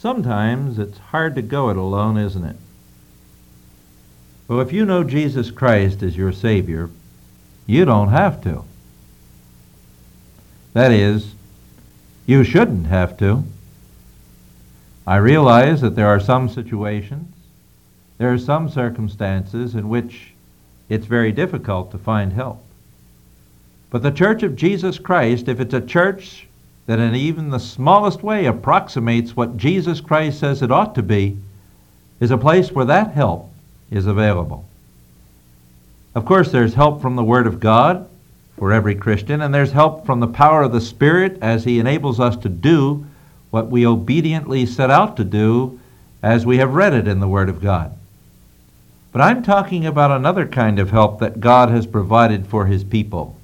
sometimes it's hard to go it alone, isn't it? Well, if you know Jesus Christ as your Savior, you don't have to. That is, you shouldn't have to. I realize that there are some situations, there are some circumstances in which it's very difficult to find help. But the Church of Jesus Christ, if it's a church that in even the smallest way approximates what Jesus Christ says it ought to be, is a place where that help is available. Of course, there's help from the Word of God for every Christian, and there's help from the power of the Spirit as He enables us to do what we obediently set out to do as we have read it in the Word of God. But I'm talking about another kind of help that God has provided for His people,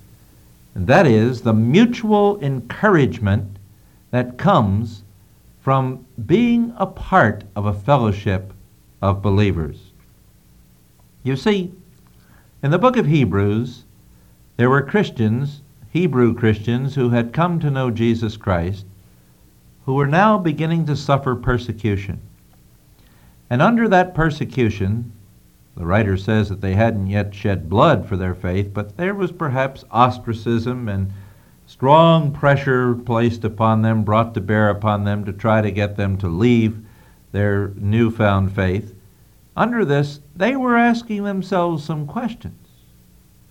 and that is the mutual encouragement that comes from being a part of a fellowship of believers. You see, in the book of Hebrews, there were Christians, Hebrew Christians, who had come to know Jesus Christ, who were now beginning to suffer persecution. And under that persecution, the writer says that they hadn't yet shed blood for their faith, but there was perhaps ostracism and strong pressure placed upon them, brought to bear upon them to try to get them to leave their newfound faith. Under this, they were asking themselves some questions.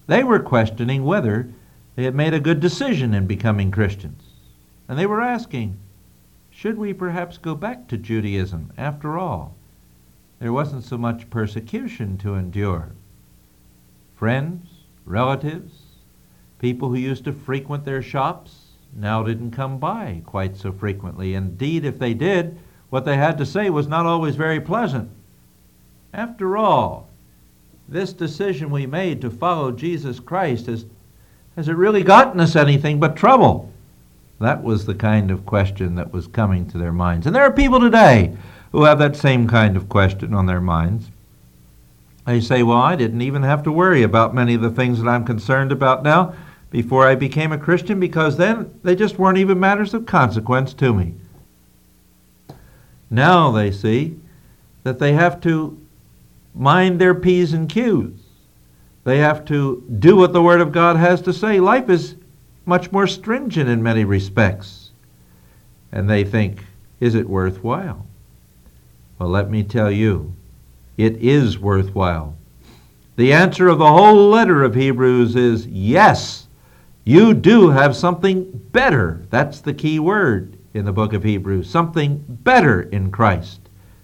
They were questioning whether they had made a good decision in becoming Christians. And they were asking, should we perhaps go back to Judaism after all? There wasn't so much persecution to endure. Friends, relatives, people who used to frequent their shops now didn't come by quite so frequently. Indeed, if they did, what they had to say was not always very pleasant. After all, this decision we made to follow Jesus Christ has, has it really gotten us anything but trouble? That was the kind of question that was coming to their minds. And there are people today who have that same kind of question on their minds. They say, Well, I didn't even have to worry about many of the things that I'm concerned about now before I became a Christian because then they just weren't even matters of consequence to me. Now they see that they have to mind their P's and Q's. They have to do what the Word of God has to say. Life is much more stringent in many respects. And they think, is it worthwhile? Well, let me tell you, it is worthwhile. The answer of the whole letter of Hebrews is yes, you do have something better. That's the key word in the book of Hebrews something better in Christ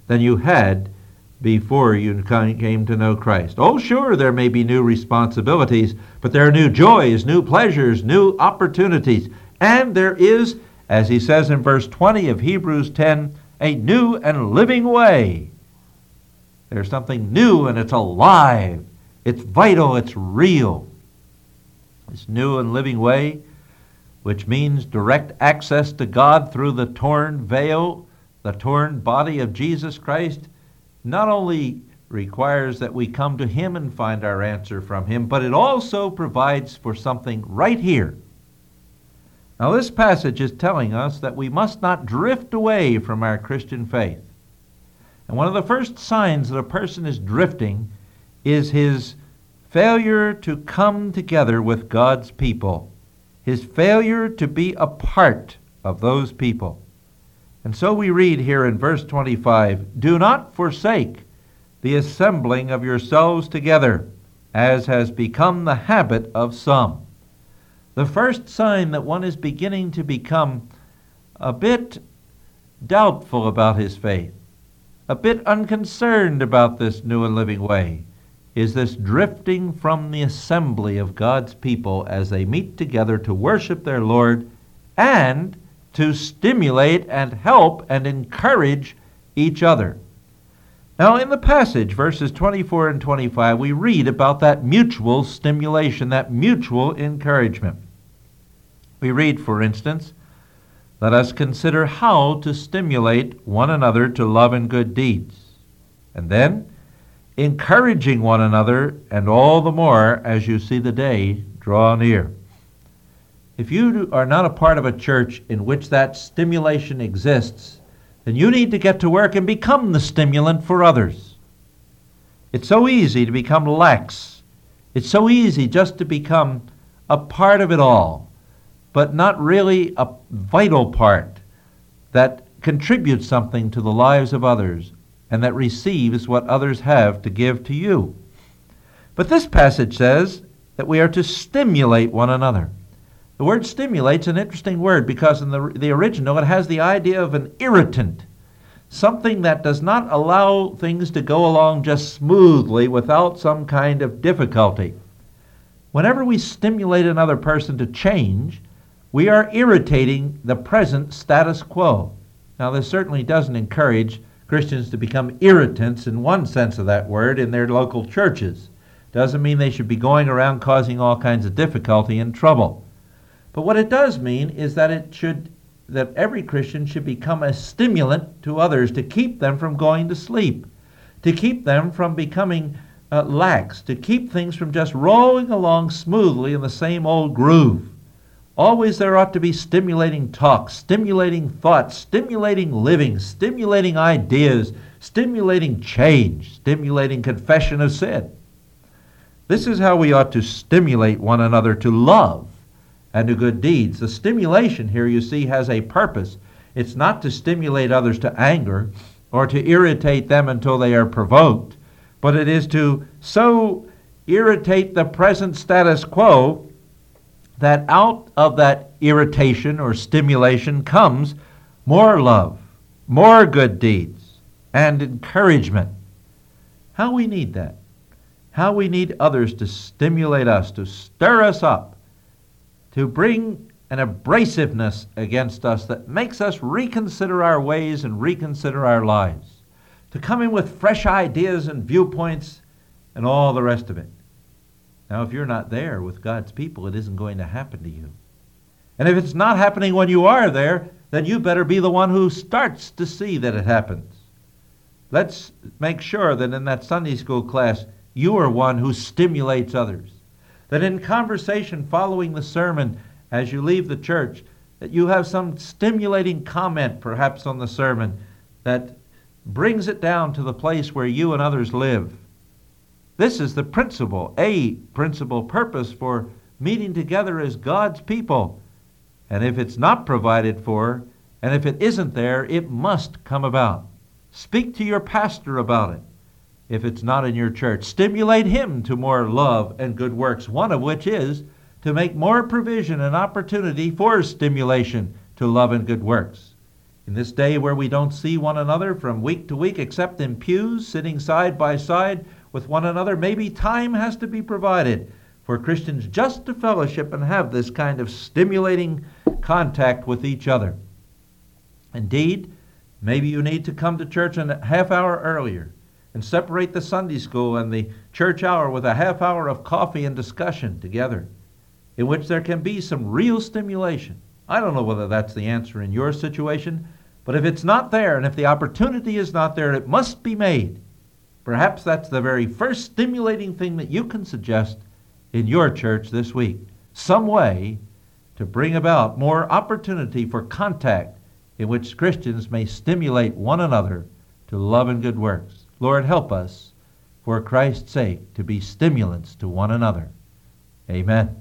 than you had before you came to know Christ. Oh, sure, there may be new responsibilities, but there are new joys, new pleasures, new opportunities. And there is, as he says in verse 20 of Hebrews 10, a new and living way. There's something new and it's alive. It's vital. It's real. This new and living way, which means direct access to God through the torn veil, the torn body of Jesus Christ, not only requires that we come to Him and find our answer from Him, but it also provides for something right here. Now, this passage is telling us that we must not drift away from our Christian faith. And one of the first signs that a person is drifting is his failure to come together with God's people, his failure to be a part of those people. And so we read here in verse 25 Do not forsake the assembling of yourselves together, as has become the habit of some. The first sign that one is beginning to become a bit doubtful about his faith, a bit unconcerned about this new and living way, is this drifting from the assembly of God's people as they meet together to worship their Lord and to stimulate and help and encourage each other. Now, in the passage, verses 24 and 25, we read about that mutual stimulation, that mutual encouragement. We read, for instance, let us consider how to stimulate one another to love and good deeds. And then, encouraging one another, and all the more as you see the day draw near. If you are not a part of a church in which that stimulation exists, then you need to get to work and become the stimulant for others. It's so easy to become lax. It's so easy just to become a part of it all, but not really a vital part that contributes something to the lives of others and that receives what others have to give to you. But this passage says that we are to stimulate one another. The word stimulate's an interesting word because in the, the original it has the idea of an irritant, something that does not allow things to go along just smoothly without some kind of difficulty. Whenever we stimulate another person to change, we are irritating the present status quo. Now, this certainly doesn't encourage Christians to become irritants in one sense of that word in their local churches. Doesn't mean they should be going around causing all kinds of difficulty and trouble. But what it does mean is that it should that every Christian should become a stimulant to others to keep them from going to sleep, to keep them from becoming uh, lax, to keep things from just rolling along smoothly in the same old groove. Always there ought to be stimulating talk, stimulating thoughts, stimulating living, stimulating ideas, stimulating change, stimulating confession of sin. This is how we ought to stimulate one another to love and to good deeds. The stimulation here, you see, has a purpose. It's not to stimulate others to anger or to irritate them until they are provoked, but it is to so irritate the present status quo that out of that irritation or stimulation comes more love, more good deeds, and encouragement. How we need that. How we need others to stimulate us, to stir us up to bring an abrasiveness against us that makes us reconsider our ways and reconsider our lives, to come in with fresh ideas and viewpoints and all the rest of it. Now, if you're not there with God's people, it isn't going to happen to you. And if it's not happening when you are there, then you better be the one who starts to see that it happens. Let's make sure that in that Sunday school class, you are one who stimulates others that in conversation following the sermon as you leave the church, that you have some stimulating comment perhaps on the sermon that brings it down to the place where you and others live. This is the principle, a principal purpose for meeting together as God's people. And if it's not provided for, and if it isn't there, it must come about. Speak to your pastor about it if it's not in your church. Stimulate him to more love and good works, one of which is to make more provision and opportunity for stimulation to love and good works. In this day where we don't see one another from week to week except in pews, sitting side by side with one another, maybe time has to be provided for Christians just to fellowship and have this kind of stimulating contact with each other. Indeed, maybe you need to come to church a half hour earlier and separate the Sunday school and the church hour with a half hour of coffee and discussion together, in which there can be some real stimulation. I don't know whether that's the answer in your situation, but if it's not there and if the opportunity is not there, it must be made. Perhaps that's the very first stimulating thing that you can suggest in your church this week. Some way to bring about more opportunity for contact in which Christians may stimulate one another to love and good works. Lord, help us, for Christ's sake, to be stimulants to one another. Amen.